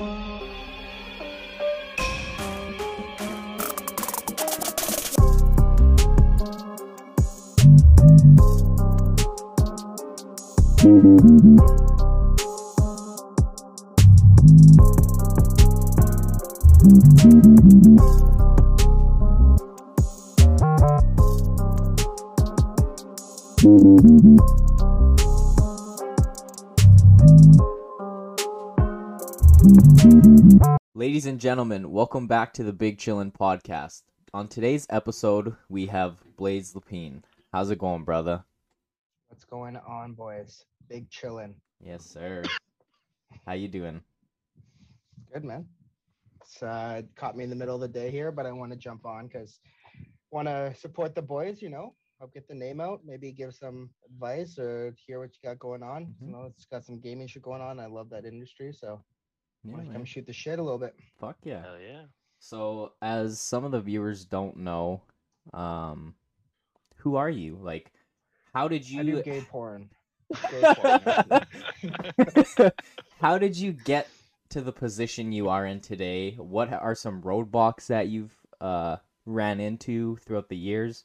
Ladies and gentlemen, welcome back to the Big Chillin' Podcast. On today's episode, we have Blaise Lepine. How's it going, brother? What's going on, boys? Big chillin'. Yes, sir. How you doing? Good, man. It's uh, caught me in the middle of the day here, but I want to jump on because want to support the boys. You know, help get the name out. Maybe give some advice or hear what you got going on. Mhm. You know, it's got some gaming shit going on. I love that industry, so Yeah, want to come shoot the shit a little bit. Fuck yeah. Hell yeah. So, as some of the viewers don't know, um, who are you? Like, how did you? I do you? gay porn. Gay porn. how did you get to the position you are in today? What are some roadblocks that you've uh ran into throughout the years?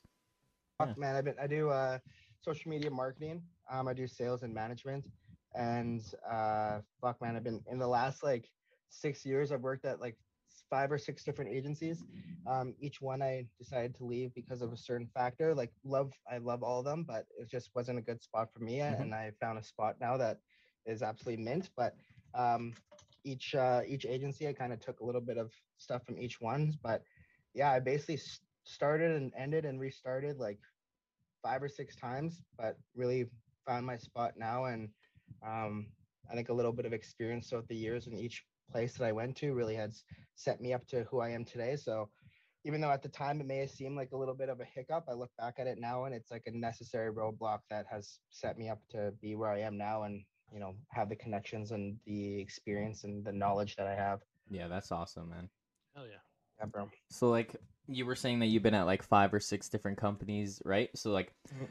Fuck, man, I've been I do uh social media marketing. Um, I do sales and management, and uh, fuck, man, I've been in the last like six years. I've worked at like five or six different agencies. Um, each one I decided to leave because of a certain factor. Like love, I love all of them, but it just wasn't a good spot for me. Mhm. And I found a spot now that is absolutely mint. But um, each uh, each agency, I kind of took a little bit of stuff from each one. But yeah, I basically started and ended and restarted like five or six times, but really found my spot now. And um, I think a little bit of experience throughout the years in each place that I went to really has set me up to who I am today. So even though at the time it may have seemed like a little bit of a hiccup, I look back at it now and it's like a necessary roadblock that has set me up to be where I am now and you know have the connections and the experience and the knowledge that I have. Yeah, that's awesome, man. Hell yeah. Yeah, bro. So like you were saying that you've been at like five or six different companies, right? So like Mhm.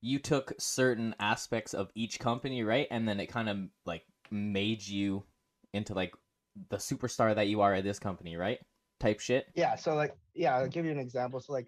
You took certain aspects of each company, right? And then it kind of like made you into like the superstar that you are at this company, right? Type shit. Yeah. So like, yeah, I'll give you an example. So like,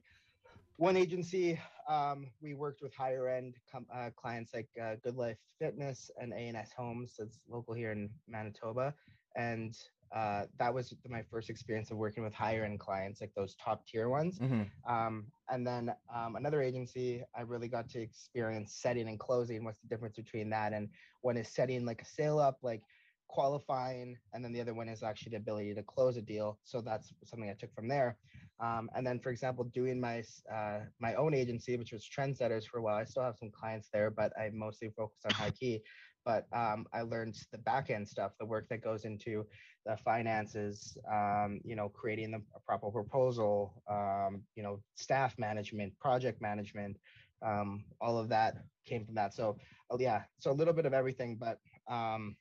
one agency, um, we worked with higher end com- uh, clients like uh, GoodLife Fitness and A&S Homes. That's local here in Manitoba, and uh, that was my first experience of working with higher end clients, like those top tier ones. Mm-hmm. Um, and then um, another agency, I really got to experience setting and closing. What's the difference between that and one is setting like a sale up, like qualifying, and then the other one is actually the ability to close a deal. So that's something I took from there. Um, and then, for example, doing my uh, my own agency, which was Trendsetters for a while. I still have some clients there, but I mostly focus on high key. But um, I learned the back end stuff, the work that goes into the finances, um, you know, creating the a proper proposal, um, you know, staff management, project management, um, all of that came from that. So, oh, yeah, so a little bit of everything, but um,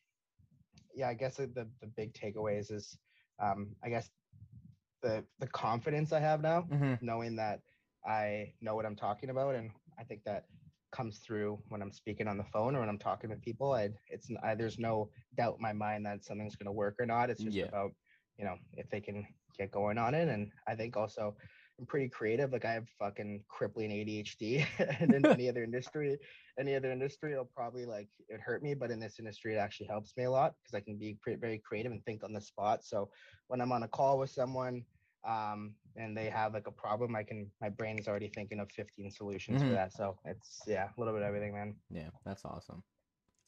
yeah, I guess the the the big takeaways is, um, I guess the the confidence I have now, Mm-hmm. knowing that I know what I'm talking about, and I think that comes through when I'm speaking on the phone or when I'm talking with people. I it's I, there's no doubt in my mind that something's going to work or not. It's just Yeah. about you know if they can get going on it, and I think also I'm pretty creative. Like I have fucking crippling ADHD, and in any other industry, any other industry, it'll probably like it hurt me, but in this industry, it actually helps me a lot because I can be very creative and think on the spot. So when I'm on a call with someone um and they have like a problem i can my brain is already thinking of 15 solutions Mhm. for that so it's yeah a little bit of everything man Yeah, that's awesome.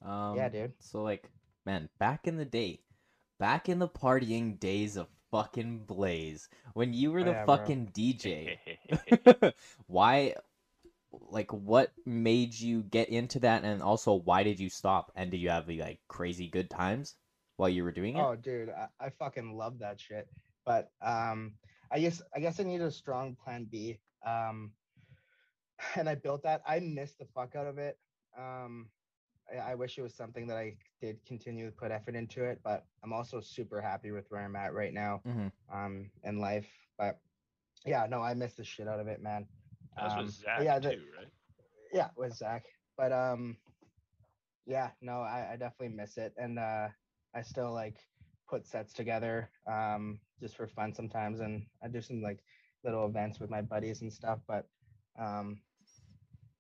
Um, yeah dude So like, man, back in the day, back in the partying days of fucking Blaise, when you were Oh, the yeah, bro. fucking DJ, why like what made you get into that and also why did you stop and did you have like crazy good times while you were doing it oh dude I, I fucking love that shit but um i guess i guess i needed a strong plan b um and i built that i missed the fuck out of it um I, I wish it was something that i did continue to put effort into it but i'm also super happy with where i'm at right now Mhm. um in life but yeah no i missed the shit out of it man That was Um, with Zach yeah, the- too, right? yeah with zach but um yeah no I, I definitely miss it and uh i still like put sets together um, just for fun sometimes, and I do some like little events with my buddies and stuff. But um,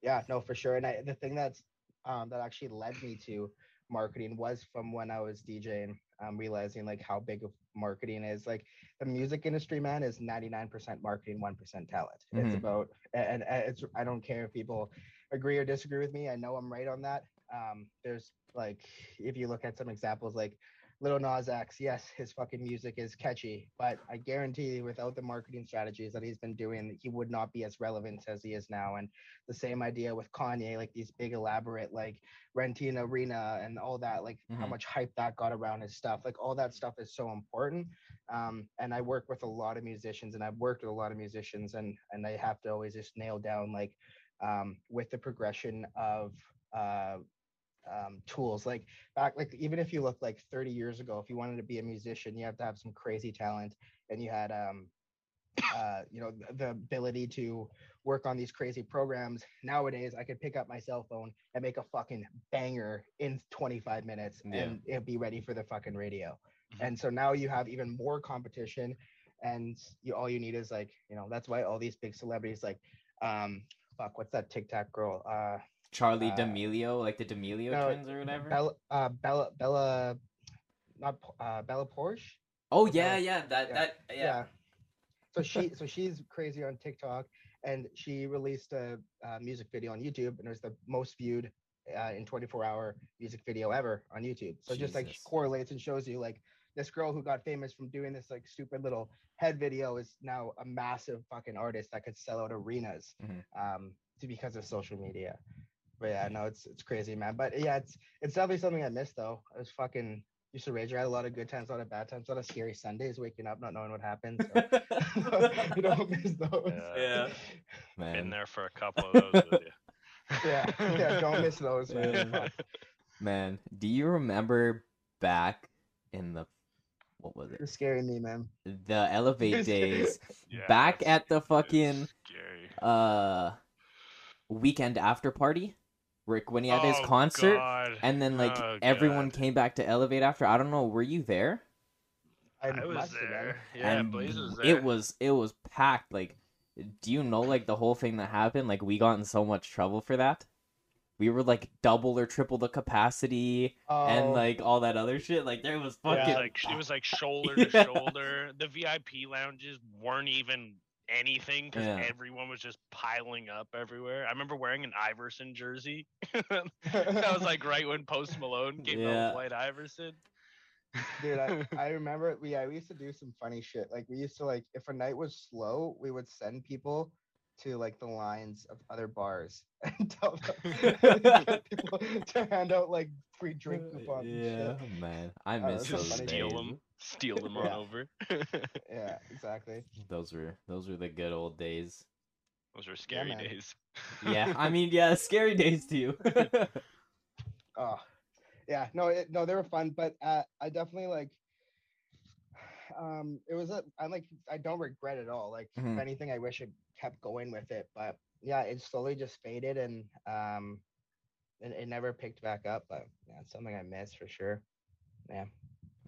yeah, no, for sure. And I, the thing that's um, that actually led me to marketing was from when I was DJing, um, realizing like how big of marketing is. Like the music industry, man, is 99% marketing, 1% talent. It's Mhm. about, and, and it's, I don't care if people agree or disagree with me. I know I'm right on that. Um, there's like, if you look at some examples, like Lil Nas X, yes, his fucking music is catchy, but I guarantee without the marketing strategies that he's been doing, he would not be as relevant as he is now. And the same idea with Kanye, like these big elaborate, like renting arena and all that, like how Mhm. much hype that got around his stuff. Like all that stuff is so important. Um, and I work with a lot of musicians, and I've worked with a lot of musicians, and and I have to always just nail down like um, with the progression of uh, um, tools. Like back, like even if you look like 30 years ago, if you wanted to be a musician, you have to have some crazy talent, and you had um, uh, you know, the ability to work on these crazy programs. Nowadays, I could pick up my cell phone and make a fucking banger in 25 minutes Yeah. and it'd be ready for the fucking radio. Mhm. And so now you have even more competition and you all you need is like, you know, that's why all these big celebrities like um fuck, what's that TikTok girl? Uh Charlie Uh, D'Amelio, like the D'Amelio twins or whatever. Bella uh Bella Bella not uh Bella Poarch? oh yeah, Bella- yeah, that yeah, that yeah. So she so she's crazy on TikTok and she released a, uh music video on YouTube and it was the most viewed uh, in 24 hour music video ever on YouTube. So just like correlates and shows you like this girl who got famous from doing this like stupid little head video is now a massive fucking artist that could sell out arenas Mhm. um to because of social media. But yeah, no, it's it's crazy, man. But yeah, it's it's definitely something I missed though. I was fucking used to rage. I had a lot of good times, a lot of bad times, a lot of scary Sundays, waking up not knowing what happened. So you don't miss those. Yeah. Yeah. Been man, there for a couple of those with you. yeah, yeah, don't miss those, man. Yeah. Man. Do you remember back in the what was You're it? scaring me, man. The Elevate days. Yeah, Back at the fucking scary. uh weekend after party, Rick when he had his Oh, concert, God. and then like Oh, everyone God. came back to Elevate after. I don't know. Were you there? I, I was must have been. there. Yeah, and Blaise was there. it was it was packed. Like, do you know like the whole thing that happened? Like, we got in so much trouble for that. We were like double or triple the capacity Oh, and like all that other shit. Like there was It was fucking like it was like shoulder to Yeah. shoulder. The VIP lounges weren't even anything because Yeah. everyone was just piling up everywhere. I remember wearing an Iverson jersey. that was like right when Post Malone came out Yeah. with White Iverson. Dude, I, I remember we yeah, we used to do some funny shit. Like we used to like if a night was slow, we would send people to like the lines of other bars and tell them people to hand out like free drink coupons. and Yeah, shit. man, I Oh, miss that's so those funny. steal days. them, steal them on Yeah. over. Yeah, exactly. Those were those were the good old days. Those were scary man. days. Yeah, I mean, yeah, scary days too. Oh, yeah. No, it, no, they were fun, but uh, I definitely like. Um, it was a i'm like. I don't regret it all. Like, Mhm. if anything, I wish I kept going with it, but yeah, it slowly just faded, and um, it, it never picked back up. But yeah, it's something I miss for sure. Yeah.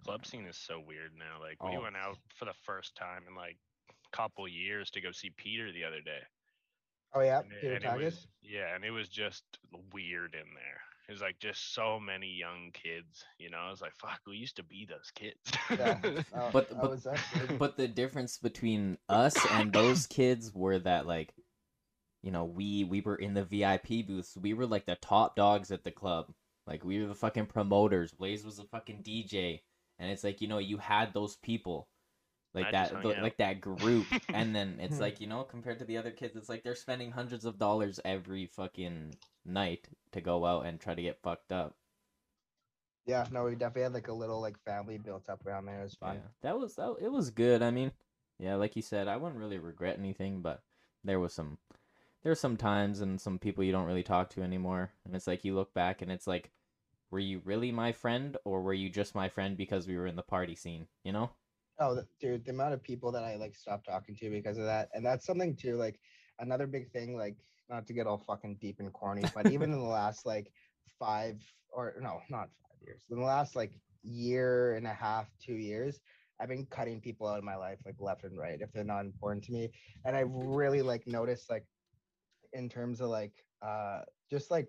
Club scene is so weird now. Like we Oh. went out for the first time in like a couple years to go see Peter the other day. Oh yeah, and it- Peter and it was- yeah, and it was just weird in there. It was like just so many young kids, you know. I was like, "Fuck, we used to be those kids." Yeah. But- I but- actually- but the difference between us and those kids were that like you know we we were in the vip booths we were like the top dogs at the club like we were the fucking promoters Blaise was the fucking dj and it's like you know you had those people like I that the- like that group and then it's like you know compared to the other kids it's like they're spending hundreds of dollars every fucking night to go out and try to get fucked up yeah, no, we definitely had like a little like family built up around there. It was fun. Yeah, that was that. It was good. I mean, yeah, like you said, I wouldn't really regret anything, but there was some, there were some times and some people you don't really talk to anymore, and it's like you look back and it's like, were you really my friend or were you just my friend because we were in the party scene? You know? Oh, dude, the amount of people that I like stopped talking to because of that, and that's something too. Like another big thing, like not to get all fucking deep and corny, but even in the last like five or no, not five years, in the last like year and a half, two years, I've been cutting people out of my life like left and right if they're not important to me. And I've really like noticed like in terms of like uh just like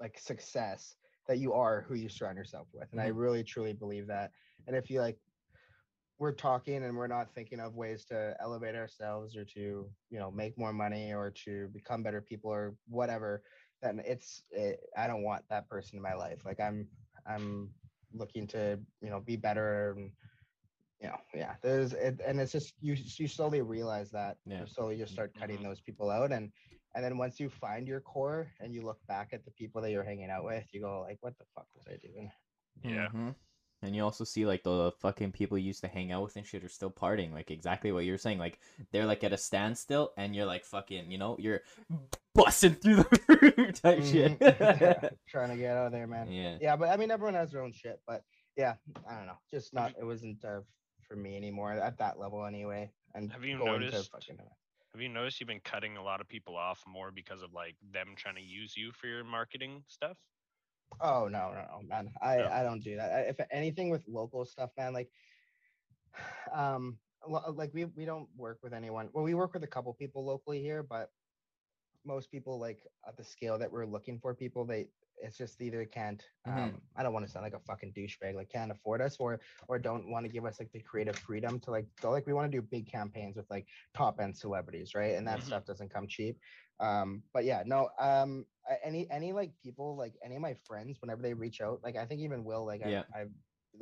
like success that you are who you surround yourself with. And I Mhm. really truly believe that. And if you like we're talking and we're not thinking of ways to elevate ourselves or to you know make more money or to become better people or whatever then it's it, i don't want that person in my life like i'm i'm looking to you know be better and you know yeah there's it, and it's just you you slowly realize that Yeah. you slowly just start cutting Mhm. those people out and and then once you find your core and you look back at the people that you're hanging out with you go like what the fuck was i doing Yeah. Mhm. And you also see like the fucking people you used to hang out with and shit are still partying. Like exactly what you're saying. Like they're like at a standstill and you're like fucking, you know, you're busting through the roof type shit. Mhm. trying to get out of there man yeah. yeah but i mean everyone has their own shit but yeah i don't know just not it wasn't uh, for me anymore at that level anyway and Have you going to noticed- fucking Have you noticed you've been cutting a lot of people off more because of like them trying to use you for your marketing stuff? Oh no no no man. I No. i don't do that. I, if anything with local stuff man like um like we we don't work with anyone. Well we work with a couple people locally here but most people like at the scale that we're looking for people they it's just either can't um Mhm. i don't want to sound like a fucking douchebag like can't afford us or or don't want to give us like the creative freedom to like go like we want to do big campaigns with like top end celebrities right and that Mhm. stuff doesn't come cheap um but yeah no um any any like people like any of my friends whenever they reach out like i think even will like Yeah. I, I've,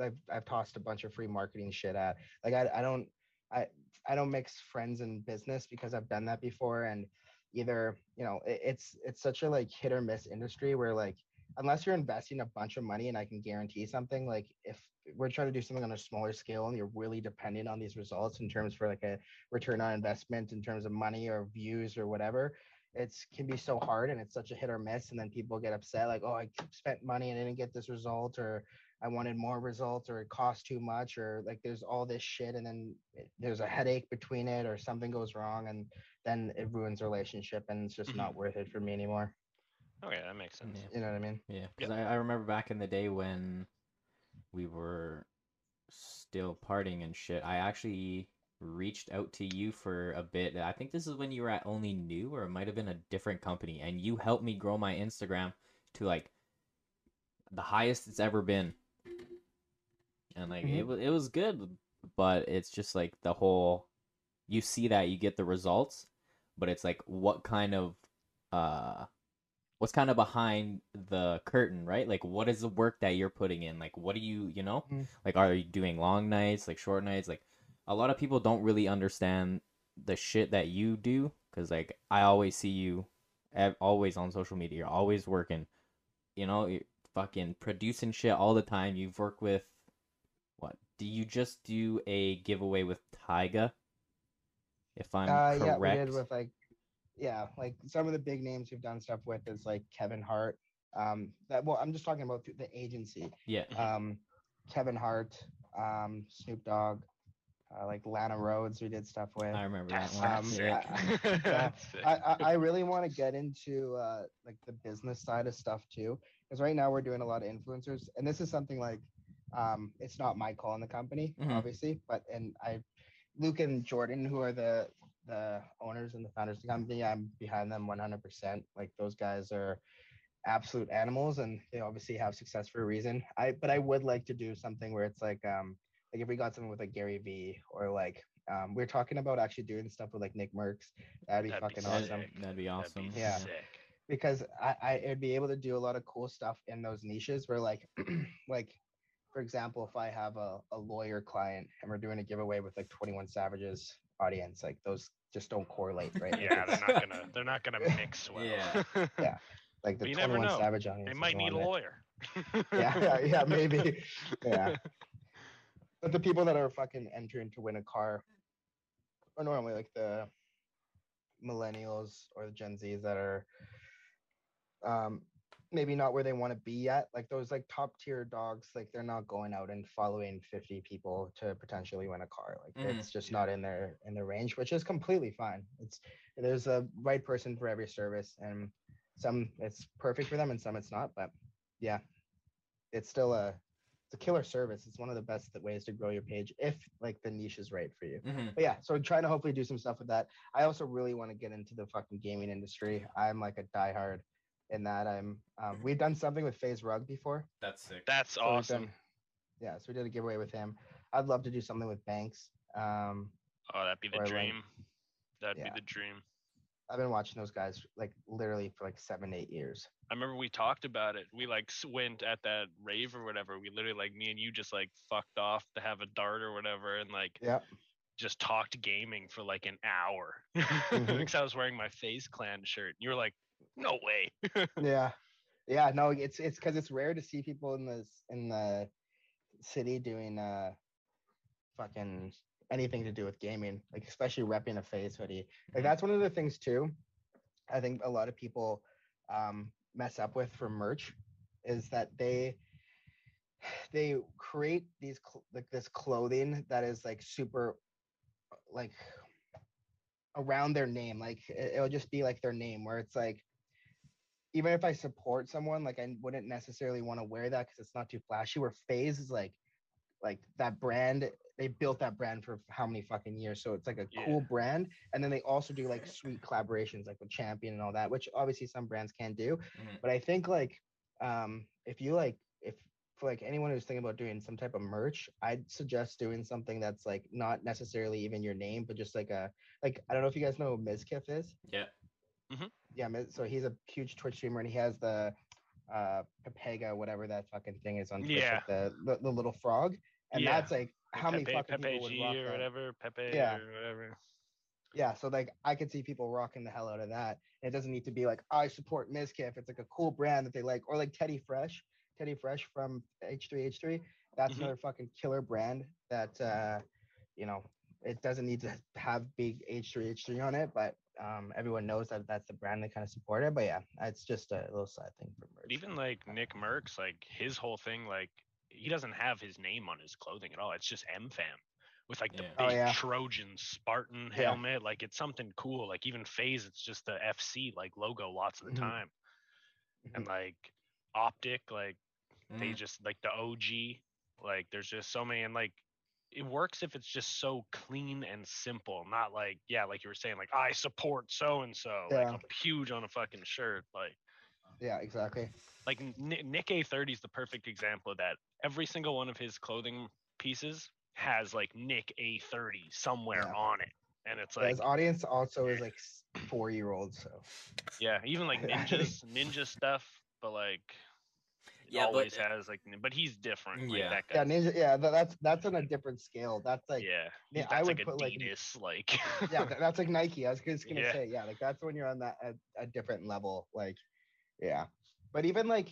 I've i've tossed a bunch of free marketing shit at like i, I don't i i don't mix friends and business because i've done that before and either you know it, it's it's such a like hit or miss industry where like unless you're investing a bunch of money and i can guarantee something like if we're trying to do something on a smaller scale and you're really dependent on these results in terms for like a return on investment in terms of money or views or whatever it's can be so hard and it's such a hit or miss and then people get upset like oh i spent money and I didn't get this result or i wanted more results or it cost too much or like there's all this shit and then it- there's a headache between it or something goes wrong and then it ruins relationship and it's just not worth it for me anymore Okay, that makes sense. Yeah. you know what i mean Yeah, because I, I remember back in the day when we were still partying and shit. I actually reached out to you for a bit. I think this is when you were at Only New, or it might have been a different company, and you helped me grow my Instagram to like the highest it's ever been. And like it Mhm. was it was good, but it's just like the whole you see that you get the results, but it's like what kind of uh what's kind of behind the curtain, right? Like what is the work that you're putting in? Like what do you, you know? Mhm. Like are you doing long nights, like short nights? Like a lot of people don't really understand the shit that you do cuz like I always see you always on social media. You're always working. You know, you're fucking producing shit all the time. You've worked with what? Do you just do a giveaway with Tyga? If I'm uh correct. yeah we did with like yeah like some of the big names we've done stuff with is like kevin hart um that well i'm just talking about through the agency yeah. um kevin hart um snoop dogg uh, like lana rhoades we did stuff with I remember that one. Um, sick. yeah. yeah. That's sick. I, I, I really want to get into uh, like the business side of stuff too, because right now we're doing a lot of influencers, and this is something like um, it's not my call in the company, Mhm. obviously, but and I, Luke and Jordan, who are the the owners and the founders of the company, I'm behind them 100%. Like those guys are absolute animals, and they obviously have success for a reason. I but I would like to do something where it's like um like if we got something with like Gary Vee or like um, we're talking about actually doing stuff with like Nick Mercs. That'd be That'd fucking That'd- awesome. That'd be That'd be awesome. Yeah. sick. because I, I would be able to do a lot of cool stuff in those niches where like like for example if I have a, a lawyer client and we're doing a giveaway with like 21 Savages audience like those just don't correlate right Yeah, they're not gonna they're not gonna mix well. Yeah. Yeah. like the But you never 21 know. Savage audience they is might need a one lawyer. yeah, yeah yeah maybe yeah but the people that are fucking entering to win a car are normally like the millennials or the Gen Zs that are um maybe not where they want to be yet. Like those like top tier dogs, like they're not going out and following 50 people to potentially win a car. Like Mhm. it's just not in their in their range, which is completely fine. It's there's a right person for every service and some it's perfect for them and some it's not. But yeah, it's still a it's a killer service. It's one of the best ways to grow your page if like the niche is right for you. hmm But yeah, so trying to hopefully do some stuff with that. I also really want to get into the fucking gaming industry. I'm like a diehard in that. I'm um, we've done something with FaZe Rug before. That's sick. That's So awesome. done- yeah, so we did a giveaway with him. I'd love to do something with Banks. Um, Oh, that'd be the or, like- dream. That'd Yeah. be the dream. I've been watching those guys like literally for like seven, eight years. I remember we talked about it. We like s- went at that rave or whatever. We literally like me and you just like fucked off to have a dart or whatever, and like yeah, just talked gaming for like an hour because I was wearing my FaZe Clan shirt. And You were like, "No way." yeah yeah no it's it's because it's rare to see people in this in the city doing uh fucking anything to do with gaming like especially repping a FaZe hoodie like Mhm. that's one of the things too i think a lot of people um mess up with for merch is that they they create these cl- like this clothing that is like super like around their name like it, it'll just be like their name where it's like even if I support someone, like I wouldn't necessarily want to wear that because it's not too flashy. Where FaZe is like, like that brand, they built that brand for how many fucking years, so it's like a cool brand. And then they also do like sweet collaborations, like with Champion and all that, which obviously some brands can do. Mhm. But I think like, um, if you like, if for like anyone who's thinking about doing some type of merch, I'd suggest doing something that's like not necessarily even your name, but just like a like I don't know if you guys know who Mizkif is Yeah. Yeah, so he's a huge Twitch streamer and he has the uh Pepega, whatever that fucking thing is on Twitch, Yeah. like the, the the little frog, and Yeah. that's like how many Pepe, fucking Pepe people would G rock or that? whatever, Pepe Yeah. or whatever. Yeah, so like I could see people rocking the hell out of that. It doesn't need to be like I support Mizkif. It's like a cool brand that they like, or like Teddy Fresh, Teddy Fresh from H3H3. That's Mhm. another fucking killer brand that uh you know it doesn't need to have big H3H3 on it, but um everyone knows that that's the brand they kind of support it. But yeah, it's just a little side thing for merch. Even like Nick Mercs, like his whole thing, like he doesn't have his name on his clothing at all. It's just MFAM with like the Yeah. big Oh, yeah. Trojan Spartan Yeah. helmet. Like it's something cool. Like even FaZe, it's just the FC like logo lots of the Mhm. time. And Mhm. like Optic, like they Mhm. just like the OG. Like there's just so many and like it works if it's just so clean and simple, not like yeah, like you were saying, like I support so and so, like Yeah. a huge on a fucking shirt, like Yeah, exactly. like Nick, Nick A30 is the perfect example of that. Every single one of his clothing pieces has like Nick A30 somewhere Yeah. on it, and it's Yeah, like his audience also is like four year olds, so yeah, even like ninjas, ninja stuff, but like it Yeah, but- always has like, but he's different. Like Yeah. that yeah, ninja. Yeah, that's that's on a different scale. That's like yeah, yeah, he's- I that's would like put, like, Adidas, like yeah, that's like Nike. I was just gonna Yeah. say yeah, like that's when you're on that a, a different level. Like yeah, but even like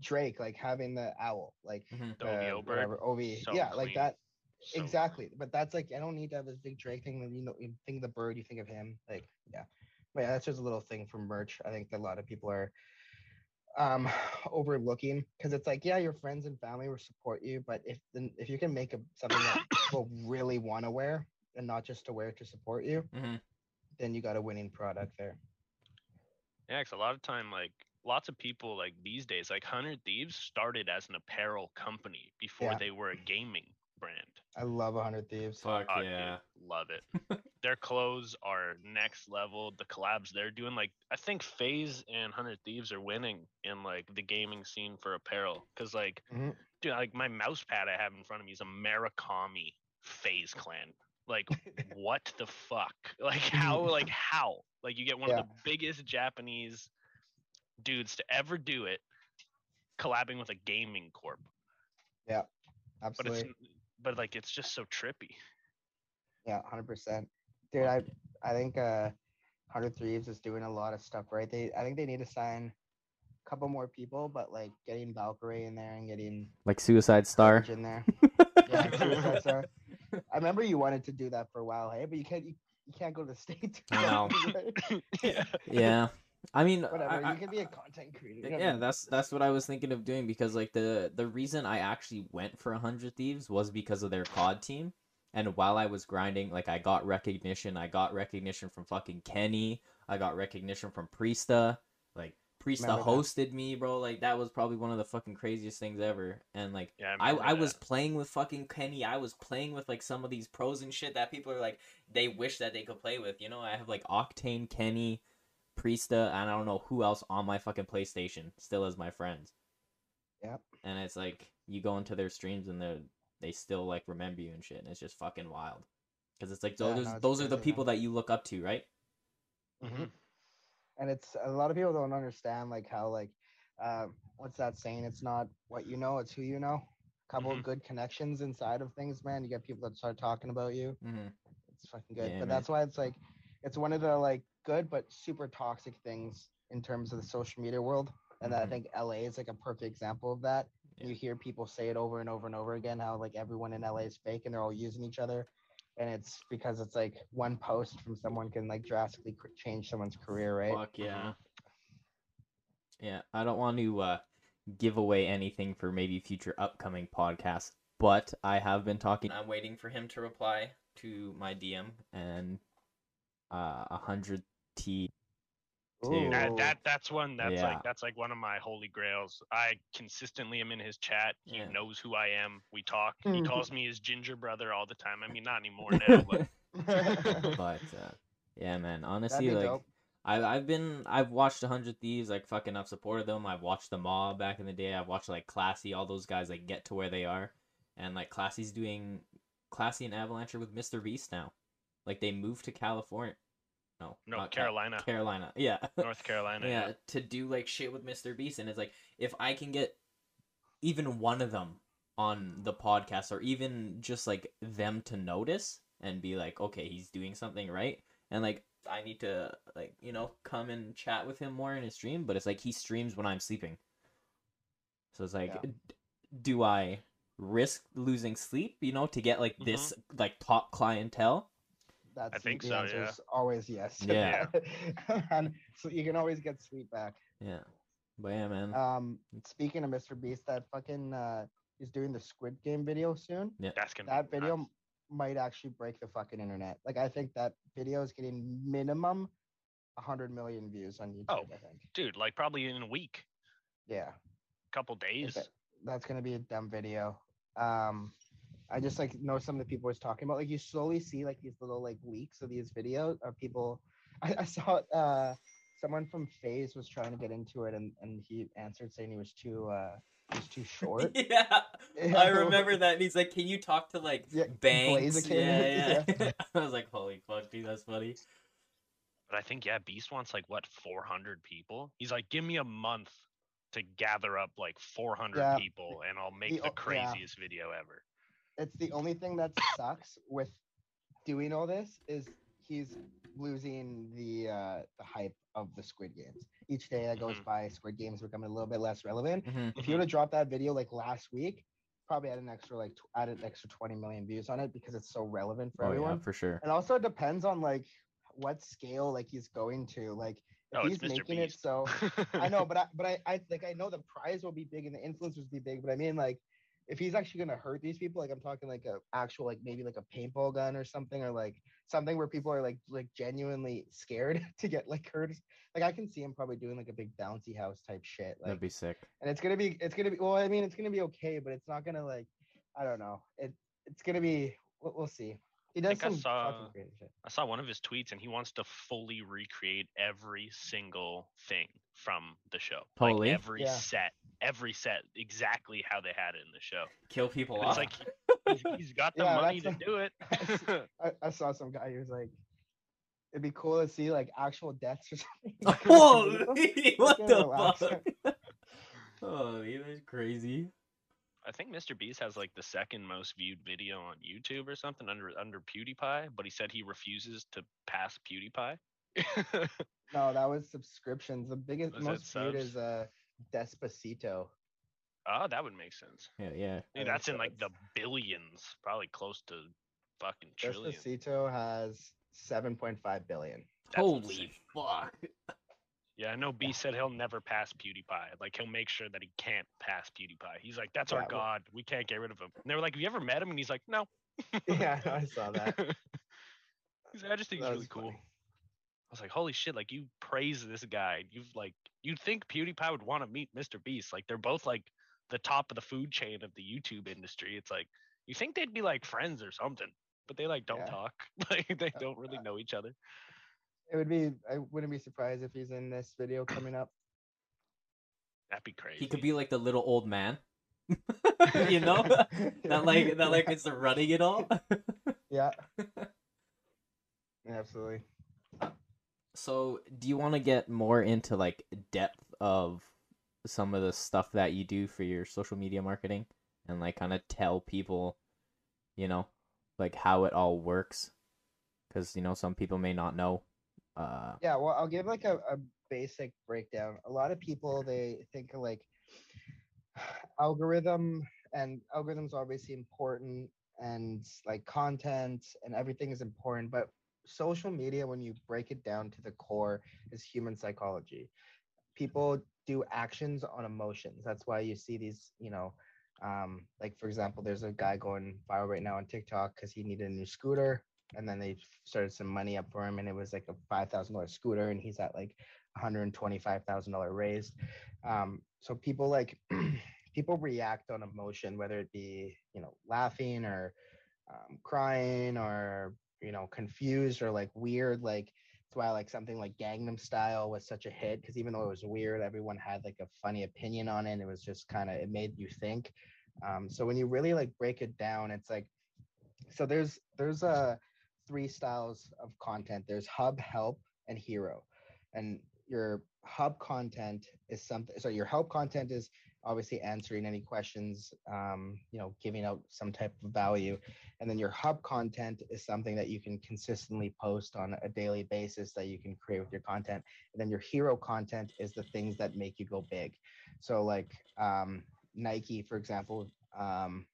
Drake, like having the owl, like Mhm. The OVO uh, whatever, OV, so yeah, like that. so- exactly. But that's like I don't need to have this big Drake thing. That you know, you think of the bird, you think of him. Like yeah, but yeah, that's just a little thing from merch. I think that a lot of people are um overlooking because it's like yeah your friends and family will support you but if then if you can make a, something that people really want to wear and not just to wear to support you Mhm. then you got a winning product there Yeah, because a lot of time, like lots of people, like these days, like Hundred Thieves started as an apparel company before Yeah. they were a gaming brand. i love 100 thieves Fuck Oh, dude, yeah. love it. Their clothes are next level. The collabs they're doing, like I think FaZe and Hundred Thieves are winning in like the gaming scene for apparel. Cause like, Mhm. dude, like my mouse pad I have in front of me is a Murakami FaZe Clan. Like, what the fuck? Like how? Like how? Like you get one Yeah. of the biggest Japanese dudes to ever do it, collabing with a gaming corp. But absolutely it's but like it's just so trippy. yeah 100% dude i i think uh 100 thieves is doing a lot of stuff right they i think they need to sign a couple more people but like getting Valkyrae in there and getting Like Suicide Star. Surge in there yeah Suicide Star. i remember you wanted to do that for a while hey but you can't you, you can't go to the states I know. yeah. Yeah. I mean, whatever I- I- you can be a content creator you yeah need- that's that's what i was thinking of doing because like the the reason i actually went for 100 thieves was because of their cod team and while i was grinding like i got recognition i got recognition from fucking kenny i got recognition from Priestahh like Priestahh Remember that? hosted me, bro. Like that was probably one of the fucking craziest things ever. And like Yeah, I, remember I was playing with fucking Kenny. I was playing with like some of these pros and shit that people are like they wish that they could play with. You know, I have like Octane, Kenny, Priestahh, and I don't know who else on my fucking PlayStation still as my friends. Yep. And it's like you go into their streams and they they still like remember you and shit, and it's just fucking wild. Because it's like Yeah, those no, it's those are the crazy, people that you look up to, right? Mhm. and it's a lot of people don't understand like how like uh, what's that saying it's not what you know it's who you know a couple Mhm. of good connections inside of things man you get people that start talking about you Mm-hmm. it's fucking good Yeah, but man. that's why it's like it's one of the like good but super toxic things in terms of the social media world and I Mhm. think LA is like a perfect example of that. Yeah. You hear people say it over and over and over again how like everyone in LA is fake and they're all using each other, and it's because it's like one post from someone can like drastically change someone's career, right? Fuck yeah. Yeah, I don't want to uh, give away anything for maybe future upcoming podcasts, but I have been talking. I'm waiting for him to reply to my DM and uh, a hundred T. Dude. That, that that's one that's Yeah. like that's like one of my holy grails. I consistently am in his chat. He Yeah. knows who I am. We talk. He Mhm. calls me his ginger brother all the time. I mean, not anymore now, but but uh, yeah, man. Honestly, like dope. I've I've been I've watched a hundred thieves like fucking I've supported them. I've watched the mob back in the day. I've watched like Classy, all those guys like get to where they are, and like Classy's doing Classy and Avalanche are with Mr. Beast now. Like they moved to California. No, no, not Cal- Carolina, Carolina. Yeah. North Carolina. yeah, to do like shit with Mr. Beast, and it's like if I can get even one of them on the podcast, or even just like them to notice and be like, okay, he's doing something right, and like I need to like you know come and chat with him more in his stream, but it's like he streams when I'm sleeping, so it's like, Yeah. d- do I risk losing sleep, you know, to get like this mm-hmm. like top clientele? That's think the so, answer yeah. is always yes. Yeah. and so you can always get sweet back. Yeah, but yeah, man. Um, speaking of Mr. Beast, that fucking uh, is doing the Squid Game video soon. Yeah. That's gonna That video nuts. might actually break the fucking internet. Like I think that video is getting minimum 100 million views on YouTube. Oh. I think. dude, like probably in a week, Yeah, A couple days. that's gonna be a dumb video. Um, I just like know some of the people was talking about. Like you slowly see like these little like leaks of these videos of people. I, I saw uh someone from FaZe was trying to get into it and and he answered saying he was too uh he was too short. yeah, Yeah. I remember that. And he's like, "Can you talk to like Yeah, Banks?" Blaziken, Yeah, yeah. I was like, "Holy fuck, dude, that's funny." But I think yeah, Beast wants like what 400 people. He's like, give me a month to gather up like 400 Yeah. people, and I'll make The the o- yeah. craziest video ever. It's the only thing that sucks with doing all this is he's losing the uh the hype of the Squid Games. Each day that goes Mhm. by, Squid Games becoming a little bit less relevant. Mhm. If you would have dropped that video like last week, probably had an extra like tw- added extra 20 million views on it because it's so relevant for Oh everyone. yeah, for sure. And also it depends on like what scale like he's going to. Like if Oh, it's he's Mr. making it so I know, but I but I, I like I know the prize will be big and the influencers will be big, but I mean like if he's actually gonna hurt these people, like I'm talking like a actual like maybe like a paintball gun or something, or like something where people are like like genuinely scared to get like hurt. Like I can see him probably doing like a big bouncy house type shit. Like That'd be sick. and it's gonna be it's gonna be well, I mean it's gonna be okay, but it's not gonna like I don't know. It it's gonna be we'll, we'll see. He does think I some saw- shit. I saw one of his tweets, and he wants to fully recreate every single thing from the show. Totally. Like every Yeah. set, every set, exactly how they had it in the show. Kill people And off. it's like he's, he's got the Yeah, money to that's a- do it. I, I saw some guy who was like, it'd be cool to see like actual deaths or something. Whoa! what the fuck? oh, that's crazy. I think Mr. Beast has like the second most viewed video on YouTube or something under under PewDiePie, but he said he refuses to pass PewDiePie. No, that was subscriptions. The biggest, Was most viewed is uh, Despacito. oh, that would make sense. Yeah, yeah. Dude, think that's in like the billions, probably close to fucking trillion. Despacito has 7.5 billion. That's Holy insane. fuck. Yeah, I know Beast said he'll never pass PewDiePie. Like he'll make sure that he can't pass PewDiePie. He's like, that's Yeah, our well- god. We can't get rid of him. And they were like, have you ever met him? And he's like, no. yeah, I saw that. he's like, I just think he's really was cool. Funny. I was like, holy shit! Like you praise this guy. You've like you'd think PewDiePie would want to meet Mr. Beast. Like they're both like the top of the food chain of the YouTube industry. It's like you think they'd be like friends or something, but they like don't Yeah. talk. Like they don't really know each other. It would be. I wouldn't be surprised if he's in this video coming up. That'd be crazy. He could be like the little old man. you know? that like that like is running it all. Yeah. Absolutely. So, do you want to get more into like depth of some of the stuff that you do for your social media marketing and like kind of tell people, you know, like how it all works? Because you know some people may not know. Uh, Yeah, well, I'll give like a, a basic breakdown. A lot of people they think like algorithm and algorithms obviously important and like content and everything is important, but social media when you break it down to the core is human psychology. People do actions on emotions. That's why you see these, you know, um, like for example, there's a guy going viral right now on TikTok because he needed a new scooter and then they started some money up for him and it was like a five thousand dollar scooter and he's at like $125,000 raised. Um, so people like people react on emotion, whether it be, you know, laughing or um, crying or, you know, confused or like weird. Like that's why like something like Gangnam Style was such a hit because even though it was weird, everyone had like a funny opinion on it. It was just kind of, it made you think. Um, so when you really like break it down, it's like, so there's, there's uh, three styles of content. There's hub, help, and hero. And your hub content is something so your help content is obviously answering any questions um, you know giving out some type of value. And then your hub content is something that you can consistently post on a daily basis that you can create with your content. And then your hero content is the things that make you go big. So like um, nike for example um,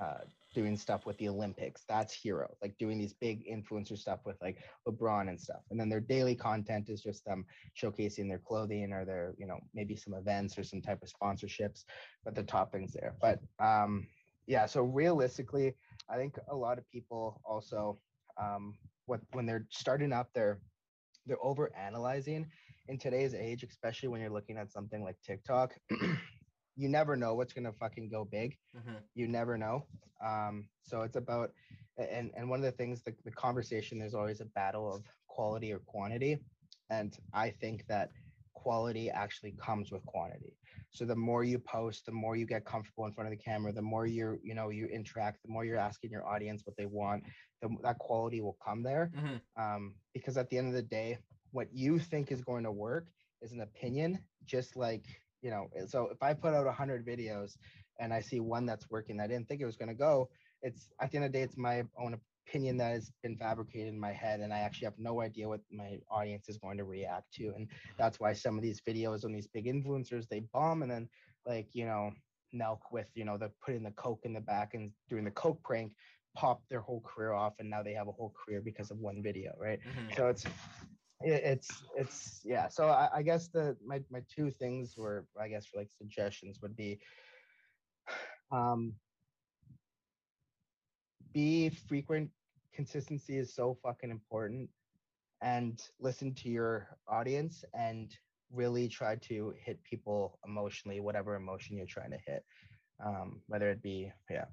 uh, doing stuff with the Olympics. That's hero, like doing these big influencer stuff with like LeBron and stuff. And then their daily content is just them showcasing their clothing or their, you know, maybe some events or some type of sponsorships, but the top things there. But um, yeah, so realistically, I think a lot of people also, um, what when they're starting up, they're they're over analyzing in today's age, especially when you're looking at something like TikTok. you never know what's gonna fucking go big. You never know. Um so it's about and and one of the things the, the conversation there's always a battle of quality or quantity. And i think that quality actually comes with quantity. So the more you post the more you get comfortable in front of the camera the more you're you know you interact the more you're asking your audience what they want the, that quality will come there. Mhm. um, because at the end of the day what you think is going to work is an opinion just like you know so if i put out 100 videos and i see one that's working i didn't think it was going to go it's at the end of the day it's my own opinion that has been fabricated in my head and i actually have no idea what my audience is going to react to and that's why some of these videos on these big influencers they bomb and then like you know nelk with you know the putting the coke in the back and doing the coke prank pop their whole career off and now they have a whole career because of one video right Mhm. so it's it, it's it's yeah so I, I guess the my, my two things were i guess like suggestions would be um be frequent consistency is so fucking important and listen to your audience and really try to hit people emotionally whatever emotion you're trying to hit um whether it be yeah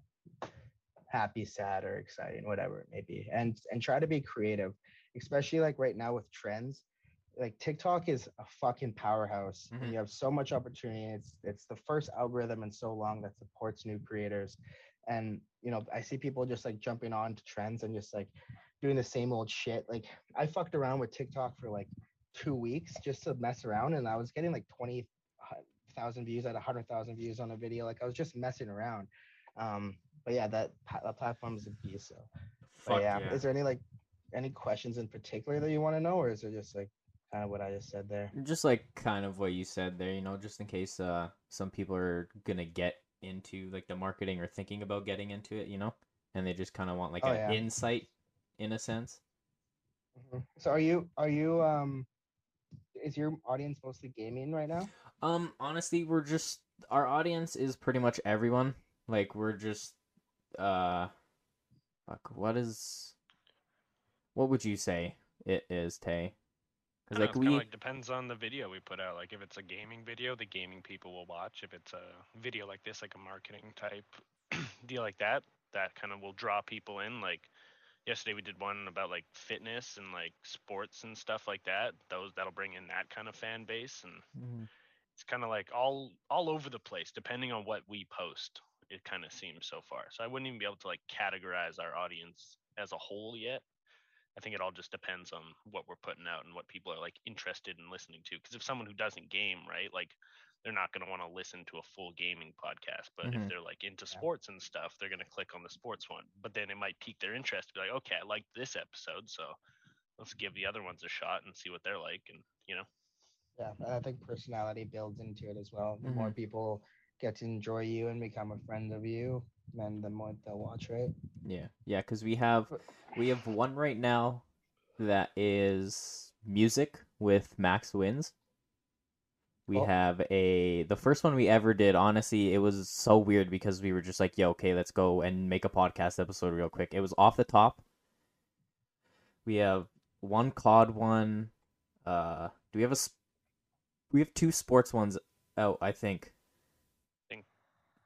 happy sad or exciting whatever it may be and and try to be creative especially like right now with trends like tiktok is a fucking powerhouse Mhm. and you have so much opportunity it's it's the first algorithm in so long that supports new creators and you know i see people just like jumping on to trends and just like doing the same old shit like i fucked around with tiktok for like two weeks just to mess around and i was getting like 20,000 views at 100,000 views on a video like i was just messing around um but yeah that, that platform is a beast so but yeah. yeah. is there any like any questions in particular that you want to know or is it just like kind of what i just said there? Just like kind of what you said there you know just in case uh some people are gonna get into like the marketing or thinking about getting into it you know? And they just kind of want like Oh, an yeah. insight in a sense. Mhm. so are you are you um is your audience mostly gaming right now? Um honestly we're just our audience is pretty much everyone. Like we're just uh fuck what is what would you say it is tay because like we like depends on the video we put out. Like if it's a gaming video, the gaming people will watch. If it's a video like this, like a marketing type deal like that, that kind of will draw people in. Like yesterday we did one about like fitness and like sports and stuff like that. Those that'll bring in that kind of fan base and Mhm. it's kind of like all all over the place depending on what we post. It kind of seems so far. So I wouldn't even be able to like categorize our audience as a whole yet. I think it all just depends on what we're putting out and what people are like interested in listening to. Because if someone who doesn't game, right, like they're not going to want to listen to a full gaming podcast. But Mhm. if they're like into Yeah. sports and stuff, they're going to click on the sports one. But then it might pique their interest. To be like, okay, I like this episode, so let's give the other ones a shot and see what they're like. And you know, Yeah, I think personality builds into it as well. The Mm-hmm. more people get to enjoy you and become a friend of you, then the more they'll watch, right? Yeah, yeah, because we have we have one right now that is music with Max Wins. We Oh. have a the first one we ever did. Honestly, it was so weird because we were just like, "Yo, okay, let's go and make a podcast episode real quick." It was off the top. We have one COD one. Uh, do we have a? We have two sports ones out, I think.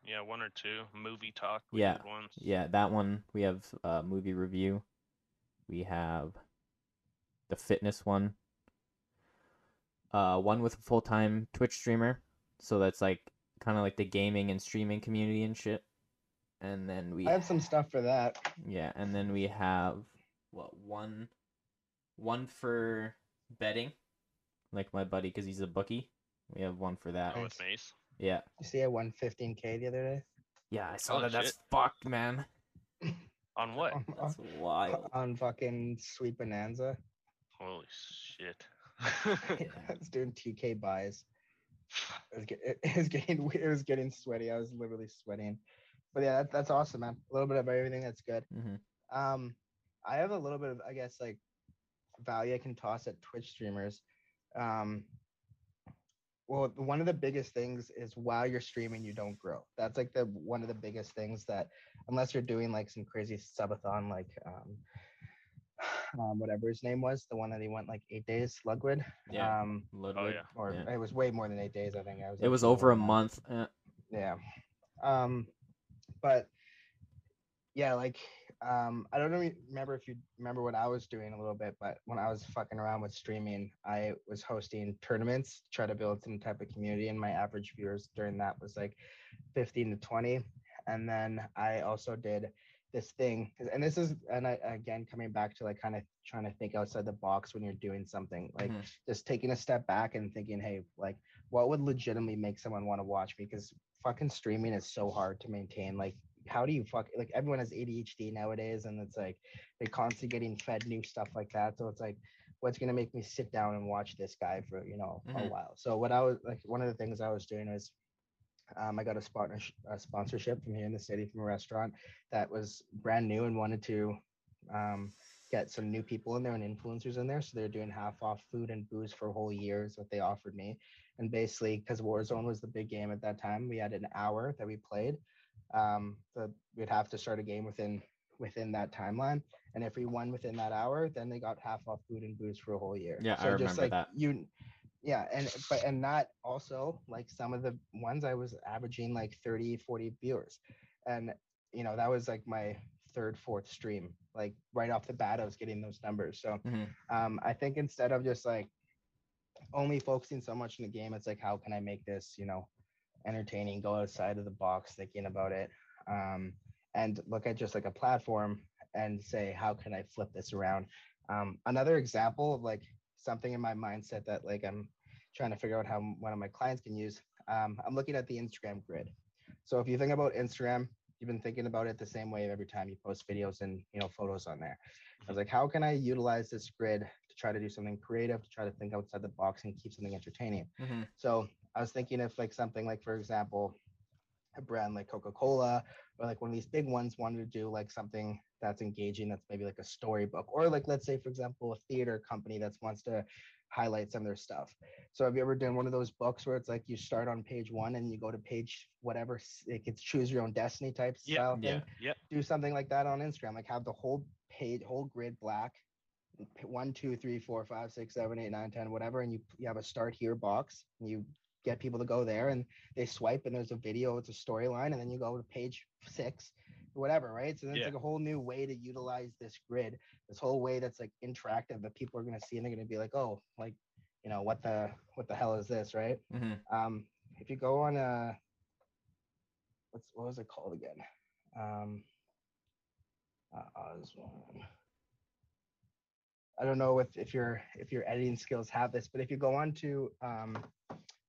Yeah, one or two movie talk. We Yeah, once. Yeah, that one. We have uh, movie review. We have the fitness one. Uh, one with a full time Twitch streamer, so that's like kind of like the gaming and streaming community and shit. And then we I have some stuff for that. yeah, and then we have what one, one for betting, like my buddy because he's a bookie. We have one for that. Oh, with Mace. Yeah, You see, I won 15k the other day. yeah, I saw Oh, that. That's shit. fucked, man. On what? On, That's wild. on fucking Sweet Bonanza. Holy shit. I was doing 2k buys. It was, get, it, it was getting it was getting sweaty. I was literally sweating. But yeah, that, that's awesome, man. A little bit of everything. That's good. hmm Um, I have a little bit of, I guess, like value I can toss at Twitch streamers. Um, well, one of the biggest things is while you're streaming, you don't grow. That's like the one of the biggest things that, unless you're doing like some crazy subathon, like um, um, whatever his name was, the one that he went like eight days, Lugwood. Yeah. Um, Ludwig. yeah. or Yeah. it was way more than eight days. I think I was. It was over a month. Uh, yeah um but yeah like um i don't remember if you remember what i was doing a little bit but when i was fucking around with streaming i was hosting tournaments to try to build some type of community and my average viewers during that was like 15 to 20 and then i also did this thing and this is and i again coming back to like kind of trying to think outside the box when you're doing something like Mhm. just taking a step back and thinking hey like what would legitimately make someone want to watch me because fucking streaming is so hard to maintain like how do you fuck like everyone has adhd nowadays and it's like they're constantly getting fed new stuff like that so it's like what's going to make me sit down and watch this guy for you know a Mhm. while so what i was like one of the things i was doing is um, I got a, sponsor, a sponsorship from here in the city from a restaurant that was brand new and wanted to um, get some new people in there and influencers in there. So they're doing half off food and booze for a whole year is what they offered me. And basically, because Warzone was the big game at that time, we had an hour that we played. Um, the, we'd have to start a game within within that timeline. And if we won within that hour, then they got half off food and booze for a whole year. Yeah, I so just remember like that. you yeah and but and not also like some of the ones i was averaging like 30 40 viewers and you know that was like my third fourth stream like right off the bat i was getting those numbers so Mhm. um i think instead of just like only focusing so much in the game it's like how can i make this you know entertaining go outside of the box thinking about it um and look at just like a platform and say how can i flip this around? Um another example of like something in my mindset that like i'm trying to figure out how one of my clients can use um i'm looking at the instagram grid. So if you think about instagram you've been thinking about it the same way every time you post videos and you know photos on there. I was like how can i utilize this grid to try to do something creative to try to think outside the box and keep something entertaining? Mhm. so I was thinking if like something like, for example, a brand like Coca-Cola or like one of these big ones wanted to do like something that's engaging, that's maybe like a storybook, or like let's say, for example, a theater company that wants to highlight some of their stuff. So have you ever done one of those books where it's like you start on page one and you go to page whatever, like it's choose your own destiny type Yeah, style thing? yeah. Yep. do something like that on Instagram, like have the whole page, whole grid black, one, two, three, four, five, six, seven, eight, nine, ten, whatever, and you you have a start here box, and you get people to go there, and they swipe, and there's a video, it's a storyline, and then you go to page six, whatever, right? So that's Yeah. like a whole new way to utilize this grid, this whole way that's like interactive that people are gonna see, and they're gonna be like, oh, like, you know, what the what the hell is this, right? hmm Um, if you go on uh what's what was it called again? Um uh, Osborne. I don't know if, if your if your editing skills have this, but if you go on to um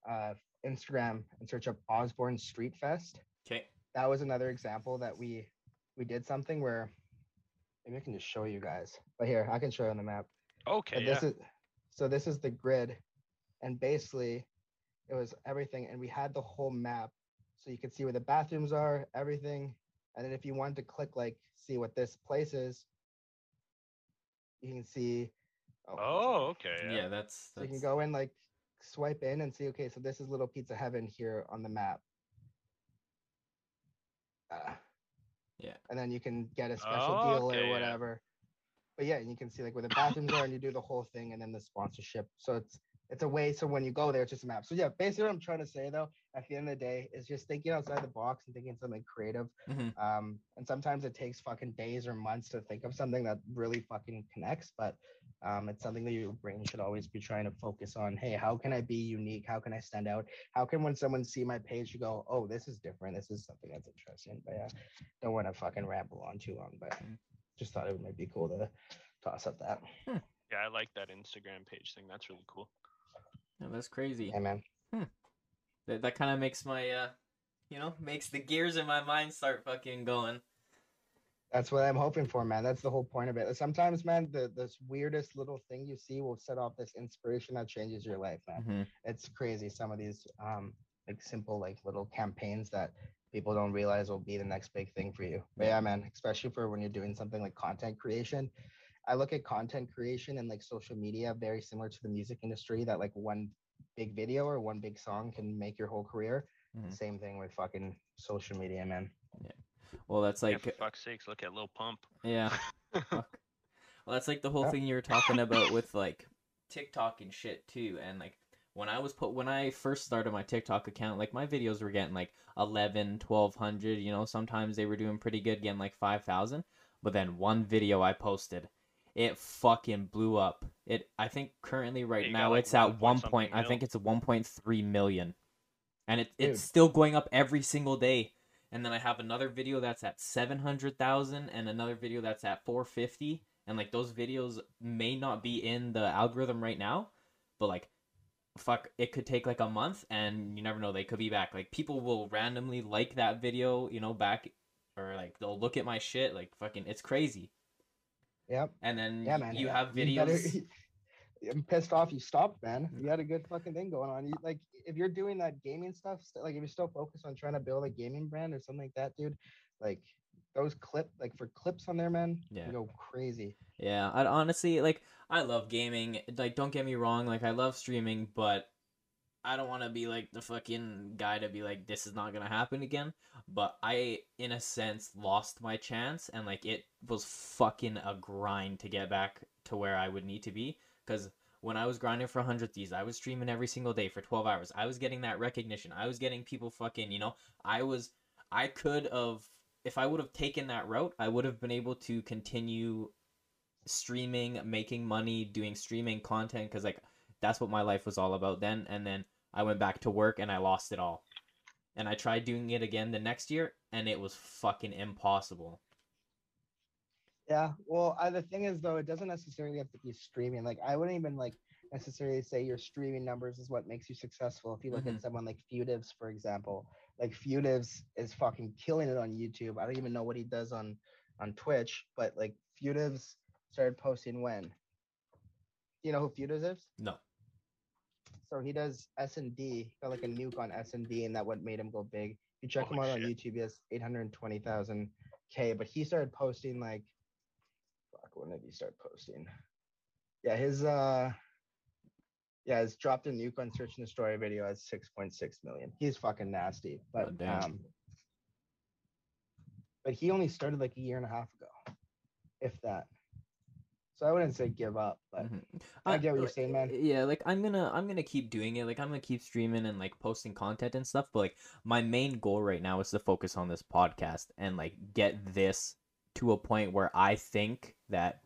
uh Instagram and search up Osborne Street Fest, Okay. that was another example that we we did something where maybe I can just show you guys. But here, I can show you on the map. Okay, But yeah. this is so this is the grid, and basically it was everything, and we had the whole map, so you could see where the bathrooms are, everything, and then if you wanted to click like see what this place is, you can see. Oh, okay. Yeah, Yeah. that's, So you can go in like swipe in and see. Okay, so this is Little Pizza Heaven here on the map. Uh, Yeah. And then you can get a special Oh, deal okay, or yeah. whatever. But yeah, and you can see like where the bathrooms are, and you do the whole thing, and then the sponsorship. So it's it's a way. So when you go there, it's just a map. So yeah, basically what I'm trying to say though, at the end of the day, is just thinking outside the box and thinking something creative. Mhm. Um, and sometimes it takes fucking days or months to think of something that really fucking connects. But um, it's something that your brain should always be trying to focus on. Hey, how can I be unique? How can I stand out? How can when someone see my page, you go, oh, this is different. This is something that's interesting. But yeah, don't want to fucking ramble on too long. But Mm. just thought it might be cool to toss up that. Yeah, I like that Instagram page thing. That's really cool. Yeah, that's crazy. Hey man, That, that kind of makes my, uh, you know, makes the gears in my mind start fucking going. that's what I'm hoping for, man. That's the whole point of it. Sometimes, man, the this weirdest little thing you see will set off this inspiration that changes your life, man. hmm it's crazy some of these um like simple like little campaigns that people don't realize will be the next big thing for you but yeah man especially for when you're doing something like content creation i look at content creation and like social media very similar to the music industry that like one big video or one big song can make your whole career Mhm. same thing with fucking social media man Yeah. Well, that's yeah, like, for fuck's sakes, look at Lil Pump. yeah. Well, that's like the whole Yeah. thing you were talking about with like TikTok and shit too. And like when I was put when I first started my TikTok account, like my videos were getting like 11, 1200, you know, sometimes they were doing pretty good, getting like 5000. But then one video I posted, it fucking blew up. It I think currently right you now like, it's at 1 point point something I think it's a 1.3 million. And it, it's Dude. still going up every single day. And then I have another video that's at 700,000 and another video that's at 450 and like those videos may not be in the algorithm right now, but like fuck it could take like a month and you never know they could be back. Like people will randomly like that video, you know, back or like they'll look at my shit like fucking it's crazy. Yep And then yeah man you yeah, have you better- videos I'm pissed off you stopped, man. You had a good fucking thing going on. You like if you're doing that gaming stuff, st- like if you're still focused on trying to build a gaming brand or something like that, dude, like those clip like for clips on there, man, Yeah. you go crazy. Yeah, I honestly like I love gaming. Like don't get me wrong, like I love streaming, but I don't want to be like the fucking guy to be like this is not to happen again, but I in a sense lost my chance and like it was fucking a grind to get back to where I would need to be cuz when I was grinding for 100 these, I was streaming every single day for 12 hours. I was getting that recognition. I was getting people fucking, you know, I was I could have if I would have taken that route, I would have been able to continue streaming, making money, doing streaming content because like that's what my life was all about then. And then I went back to work and I lost it all. And I tried doing it again the next year and it was fucking impossible. Yeah. Well, I, the thing is though, it doesn't necessarily have to be streaming. Like I wouldn't even like necessarily say your streaming numbers is what makes you successful. If you look Mhm. at someone like Feudivs, for example, like Feudivs is fucking killing it on YouTube. I don't even know what he does on on Twitch, but like Feudivs started posting when. Do you know who Feudivs is? No. So he does S and D, got like a nuke on S and D, and that what made him go big. If you check him out on. YouTube, he has eight hundred twenty thousand K. But he started posting like, fuck, when did he start posting? Yeah, his uh, yeah, his dropped a nuke on search and destroy video has six point six million. He's fucking nasty, but Oh, damn. um, but he only started like a year and a half ago, if that. So I wouldn't say give up, but Mhm. I get what you're saying, man. Yeah, like I'm gonna I'm gonna keep doing it. Like I'm gonna keep streaming and like posting content and stuff. But like my main goal right now is to focus on this podcast and like get this to a point where I think that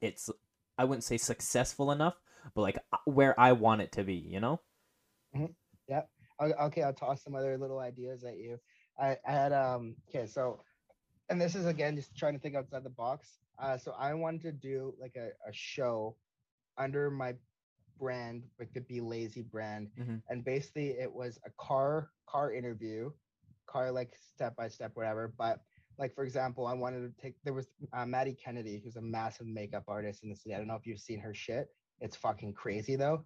it's I wouldn't say successful enough, but like uh, where I want it to be. You know? Yeah. okay, I'll toss some other little ideas at you. I, I had um okay, so and this is again just trying to think outside the box. Uh so I wanted to do like a, a show under my brand, like the Be Lazy brand. Mhm. And basically it was a car car interview, car like step by step, whatever. But like for example, I wanted to take there was uh, Maddie Kennedy, who's a massive makeup artist in the city. I don't know if you've seen her shit. It's fucking crazy though.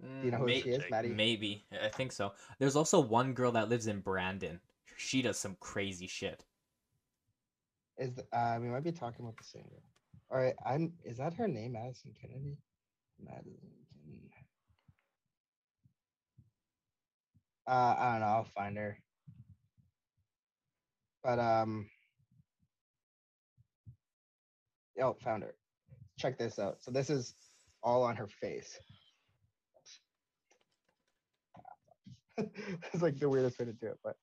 Do you know who May- she is, Maddie? Maybe I think so. There's also one girl that lives in Brandon. She does some crazy shit. Is the, uh, we might be talking about the same girl. All right, I'm. Is that her name, Madison Kennedy? Madison. Kennedy. Uh, I don't know. I'll find her. But um. Oh, found her. Check this out. So this is all on her face. it's like the weirdest way to do it, but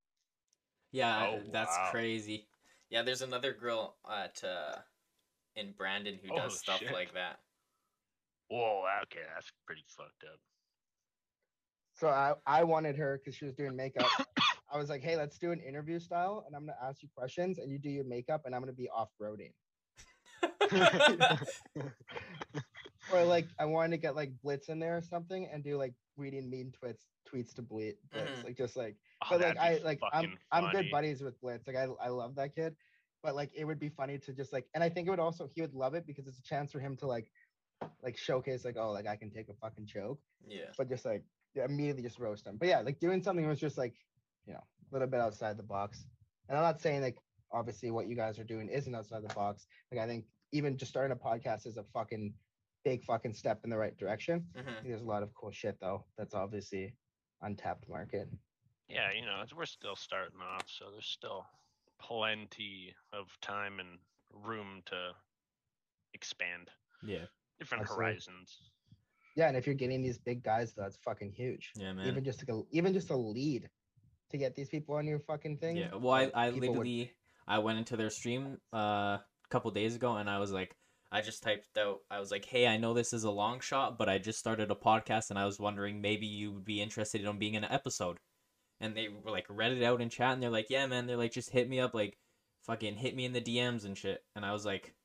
Yeah, Oh, that's wow. crazy. Yeah, there's another girl at uh in Brandon who Oh, does stuff shit. like that. Whoa, okay, that's pretty fucked up. So I, I wanted her because she was doing makeup. I was like, hey, let's do an interview style, and I'm gonna ask you questions, and you do your makeup, and I'm gonna be off roading. Or like I wanted to get like Blitz in there or something, and do like reading mean tweets tweets to Blitz. Mhm. like just like. Oh, But like I like I'm fucking I'm good buddies with Blitz. Like I I love that kid, but like it would be funny to just like, and I think it would also he would love it because it's a chance for him to like like showcase like oh like I can take a fucking joke yeah. but just like immediately just roast him. But yeah, like doing something was just like, you know, a little bit outside the box. And I'm not saying like obviously what you guys are doing isn't outside the box. Like I think even just starting a podcast is a fucking big fucking step in the right direction. I Mhm. There's a lot of cool shit though. That's obviously untapped market. Yeah, you know, we're still starting off, so there's still plenty of time and room to expand Yeah. different Absolutely. horizons. Yeah, and if you're getting these big guys, that's fucking huge. Yeah, man. Even just to go, even just a lead to get these people on your fucking thing. Yeah. Well, I, I people would- literally I went into their stream uh, a couple days ago and I was like I just typed out I was like, "Hey, I know this is a long shot, but I just started a podcast and I was wondering maybe you would be interested in being in an episode." And they were like read it out in chat and they're like, "Yeah, man." They're like, "Just hit me up like fucking hit me in the DMs and shit." And I was like,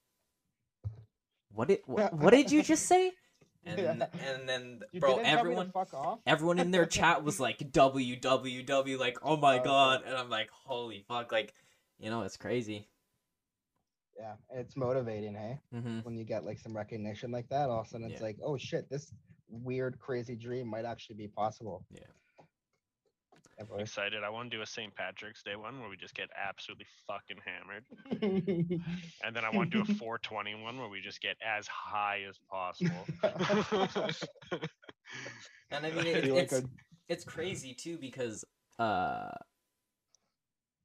"What did what, what did you just say?" And Yeah. and then You bro, didn't tell me to everyone everyone in their chat was like www like oh my Oh, god and i'm like holy fuck like you know it's crazy Yeah, it's motivating, hey. hmm when you get like some recognition like that, all of a sudden it's Yeah. like, oh shit, this weird, crazy dream might actually be possible. Yeah. Yeah, I'm excited. I want to do a St. Patrick's Day one where we just get absolutely fucking hammered. And then I want to do a 420 one where we just get as high as possible. and i mean it, feel like it's a- it's crazy too because uh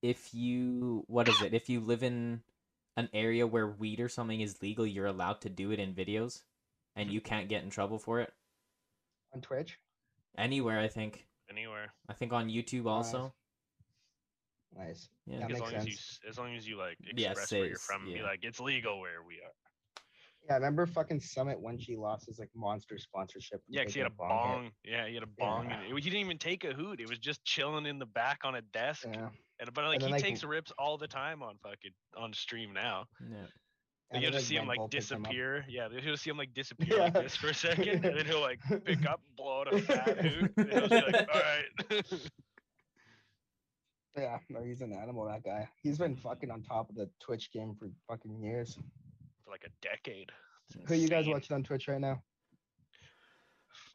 if you what is it if you live in an area where weed or something is legal you're allowed to do it in videos and you mm-hmm. can't get in trouble for it on Twitch. anywhere i think Anywhere. i think on youtube also Nice. yeah That as makes long as you as long as you like Yeah, express where you're from, and be like it's legal where we are. Yeah, I remember fucking Summit when she lost his like monster sponsorship. Yeah, Yeah, 'cause he had a taking hit. bong. Yeah, he had a bong. Yeah. And it, he didn't even take a hoot. It was just chilling in the back on a desk. Yeah. And but like then, he like, takes rips all the time on fucking on stream now. yeah And you'll just see him like Bull picked him up. disappear. Yeah, you'll see him like disappear like this for a second, and then he'll like pick up, blow out a fat hoot, and he'll be like, "All right." Yeah, no, he's an animal. That guy. He's been fucking on top of the Twitch game for fucking years. for like a decade. It's Who you guys watching on Twitch right now?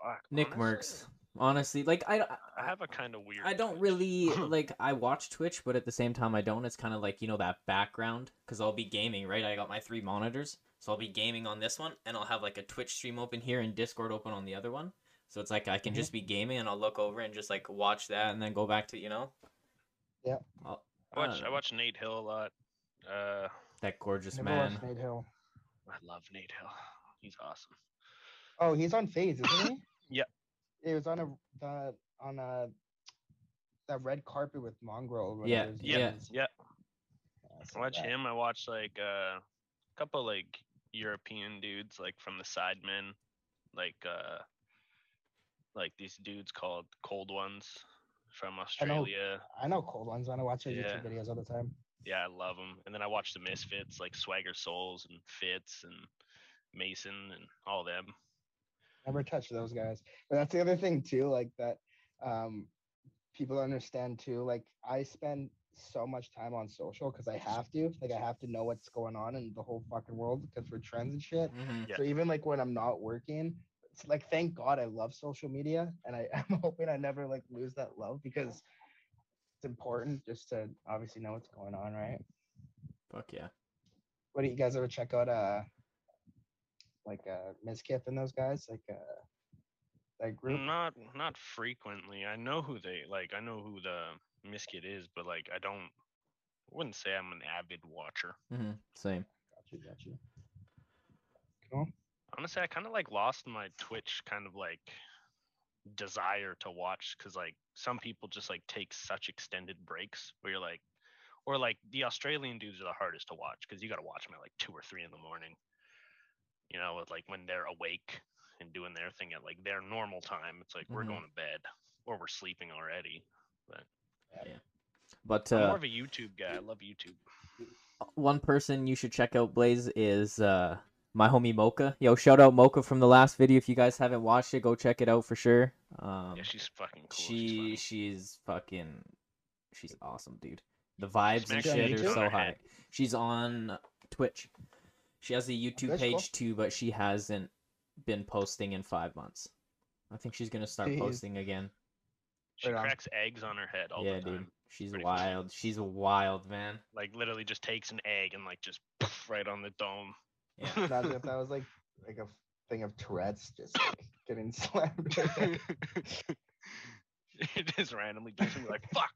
Fuck, nick honestly, mercs honestly like i I have a kind of weird. I don't Twitch. really like. I watch Twitch, but at the same time, I don't. It's kind of like you know that background because I'll be gaming, right? I got my three monitors, so I'll be gaming on this one, and I'll have like a Twitch stream open here and Discord open on the other one. So it's like I can Mhm. just be gaming, and I'll look over and just like watch that, and then go back to you know. Yeah. I'll- I watch. don't I watch Nate Hill a lot. Uh, that gorgeous man. Nate Hill. I love Nate Hill. He's awesome. Oh, he's on FaZe, isn't he? Yeah. It was on a the on a that red carpet with Mongraal. or Yeah, whatever his Yeah, name yeah. Yeah, I I watch that. him. I watch like uh, a couple like European dudes, like from the Sidemen, like uh, like these dudes called Cold Ones from know. Australia. I know cold ones. I know watch their Yeah. YouTube videos all the time. Yeah, I love them. And then I watch the Misfits, like Swagger Souls and Fitz and Mason and all them. Never touch those guys. But that's the other thing too, like that um people understand too. Like I spend so much time on social because I have to. Like I have to know what's going on in the whole fucking world because we're trends and shit. hmm Yeah. So even like when I'm not working, it's like thank God I love social media and I, I'm hoping I never like lose that love because it's important just to obviously know what's going on, right? Fuck yeah. What do you guys ever check out uh like uh Miskip and those guys? Like uh that group? Not not frequently. I know who they like. I know who the Miskit is, but like I don't. I wouldn't say I'm an avid watcher. Mm-hmm. Same. Got you, got you. Cool. Honestly, I kind of like lost my Twitch kind of like desire to watch because like some people just like take such extended breaks where you're like, or like the Australian dudes are the hardest to watch because you got to watch them at like two or three in the morning. You know, with like when they're awake and doing their thing at like their normal time. It's like we're Mhm. going to bed or we're sleeping already. But yeah, but I'm uh, more of a YouTube guy. I love YouTube. one person you should check out, Blaise, is uh my homie Mocha. Yo, shout out Mocha from the last video. If you guys haven't watched it, go check it out for sure. Um, yeah, she's fucking cool. she she's she's fucking she's awesome, dude. The vibes and Smack her shit are so On high. head. She's on Twitch. She has a YouTube That's cool. page too, but she hasn't been posting in five months. I think she's gonna start Jeez. posting again. she Right on. cracks eggs on her head all yeah, the time. dude. She's Pretty funny. wild. She's a wild, man. Like literally just takes an egg and like just poof, right on the dome. Yeah. Imagine if that was like like a thing of Tourette's just like getting slammed. It just randomly just be like fuck.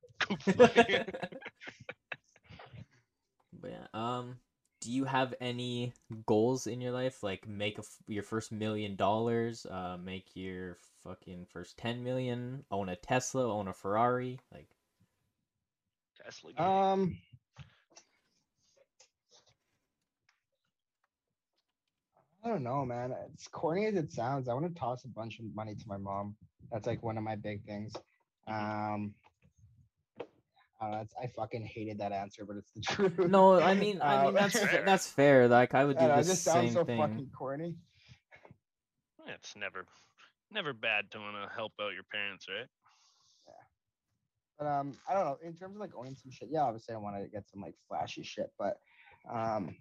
But yeah, um, do you have any goals in your life? Like make a f your first million dollars, uh, make your fucking first ten million, own a Tesla, own a Ferrari, like. Tesla. gang. um I don't know, man. it's corny as it sounds, I want to toss a bunch of money to my mom. That's like one of my big things. Um, uh, that's, I fucking hated that answer, but it's the truth. No, I mean, I mean Um, that's Fair. that's fair. Like I would do I know, the it just sounds same so thing. fucking corny. it's never never bad to want to help out your parents, right? But um, I don't know. In terms of like owning some shit, yeah, obviously I want to get some like flashy shit, but um,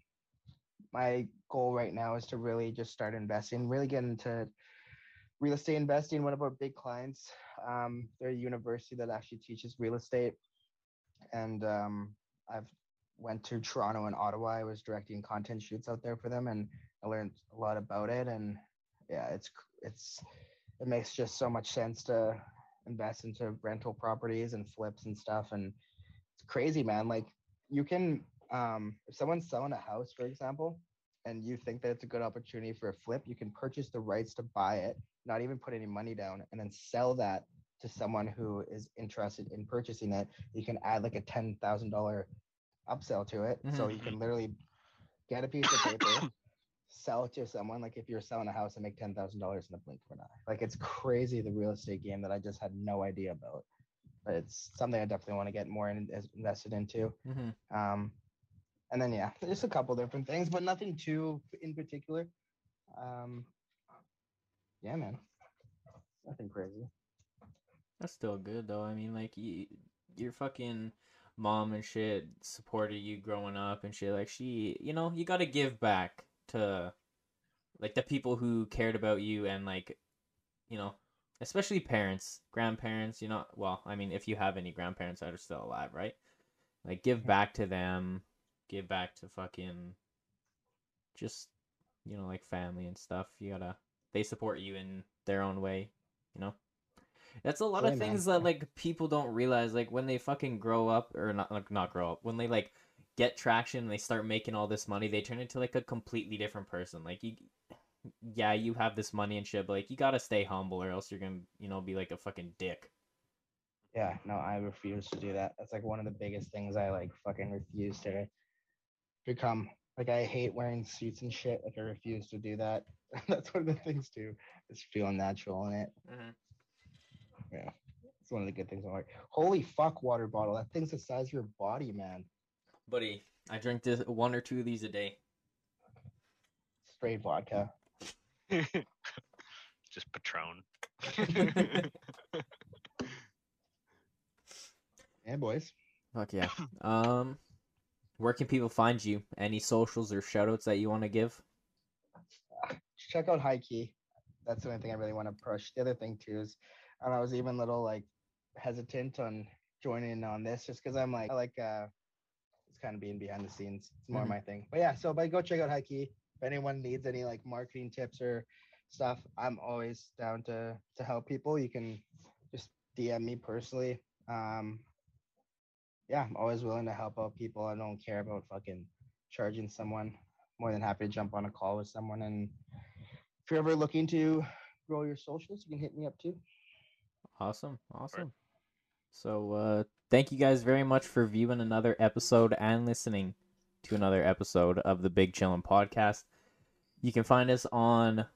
my goal right now is to really just start investing, really get into real estate investing. One of our big clients, um, they're a university that actually teaches real estate, and um, I've went to Toronto and Ottawa. I was directing content shoots out there for them, and I learned a lot about it. And yeah, it's it's it makes just so much sense to invest into rental properties and flips and stuff and it's crazy man like you can um if someone's selling a house for example and you think that it's a good opportunity for a flip you can purchase the rights to buy it not even put any money down and then sell that to someone who is interested in purchasing it you can add like a $10000 upsell to it so you can literally get a piece of paper sell it to someone like if you're selling a house and make ten thousand dollars in a blink of an eye. Like it's crazy the real estate game that I just had no idea about. But it's something I definitely want to get more in, invested into. hmm Um, and then yeah, just a couple different things, but nothing too in particular. Um, yeah, man, nothing crazy. That's still good though. I mean, like you, your fucking mom and shit supported you growing up and shit. Like she, you know, you gotta give back to like the people who cared about you and like, you know, especially parents, grandparents. You know, well, I mean, if you have any grandparents that are still alive, right? Like, give back to them. Give back to fucking, just, you know, like family and stuff. You gotta. They support you in their own way. You know. That's a lot Yeah, of man. things that like people don't realize. Like when they fucking grow up, or not like not grow up, when they like get traction and they start making all this money, they turn into like a completely different person. Like you yeah, you have this money and shit, but like you gotta stay humble or else you're gonna, you know, be like a fucking dick. Yeah, no, I refuse to do that. That's like one of the biggest things I like fucking refuse to become. Like I hate wearing suits and shit. Like I refuse to do that. That's one of the things too. Is feeling natural in it. Mm-hmm. Yeah. It's one of the good things I like. Holy fuck, water bottle. That thing's the size of your body, man. Buddy, I drink this one or two of these a day. Straight vodka. Just Patron. Yeah, boys. Fuck yeah. Um, where can people find you? Any socials or shoutouts that you want to give? check out High Key. That's the only thing I really want to push. The other thing too is, and I was even a little like hesitant on joining on this just because I'm like I like uh it's kind of being behind the scenes. It's more Mhm. my thing. But yeah, so but go check out High Key. If anyone needs any like marketing tips or stuff, I'm always down to to help people. You can just DM me personally. Um yeah, I'm always willing to help out people. I don't care about fucking charging someone. More than happy to jump on a call with someone and if you're ever looking to grow your socials, you can hit me up too. Awesome. Awesome. So, uh, thank you guys very much for viewing another episode and listening to another episode of the Big Chillin' Podcast. You can find us on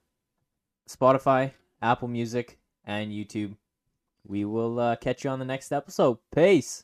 Spotify, Apple Music, and YouTube. We will uh, catch you on the next episode. Peace.